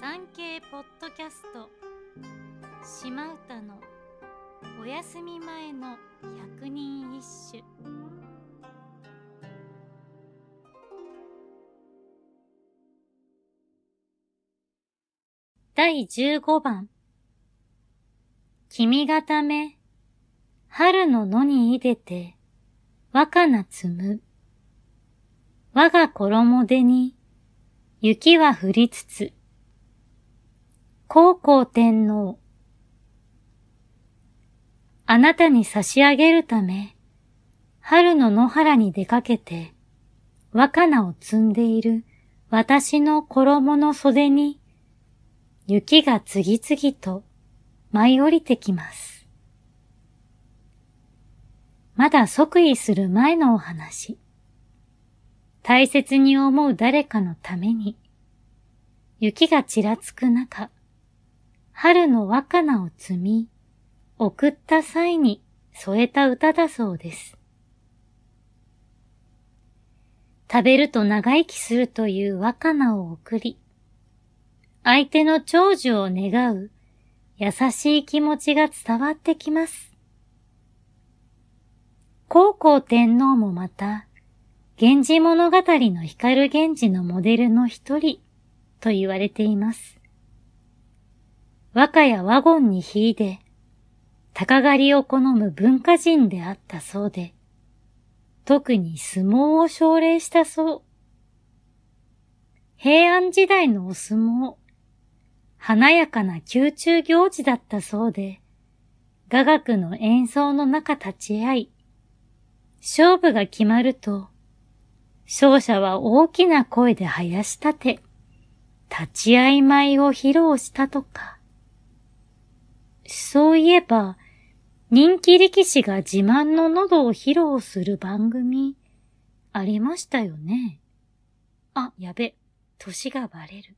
産経ポッドキャスト。島唄のお休み前の百人一首。第十五番。君がため春の野にいでて若菜摘む。我が衣手に雪は降りつつ。皇后天皇。あなたに差し上げるため、春の野原に出かけて、若菜を摘んでいる私の衣の袖に、雪が次々と舞い降りてきます。まだ即位する前のお話。大切に思う誰かのために、雪がちらつく中、春の若菜を摘み、送った際に添えた歌だそうです。食べると長生きするという若菜を送り、相手の長寿を願う優しい気持ちが伝わってきます。皇后天皇もまた、源氏物語の光源氏のモデルの一人と言われています。和歌やワゴンに引いて、鷹狩りを好む文化人であったそうで、特に相撲を奨励したそう。平安時代のお相撲、華やかな宮中行事だったそうで、雅楽の演奏の中立ち会い、勝負が決まると、勝者は大きな声で生やし立て、立ち会い舞を披露したとか。そういえば、人気力士が自慢の喉を披露する番組、ありましたよね。あ、やべ、歳がバレる。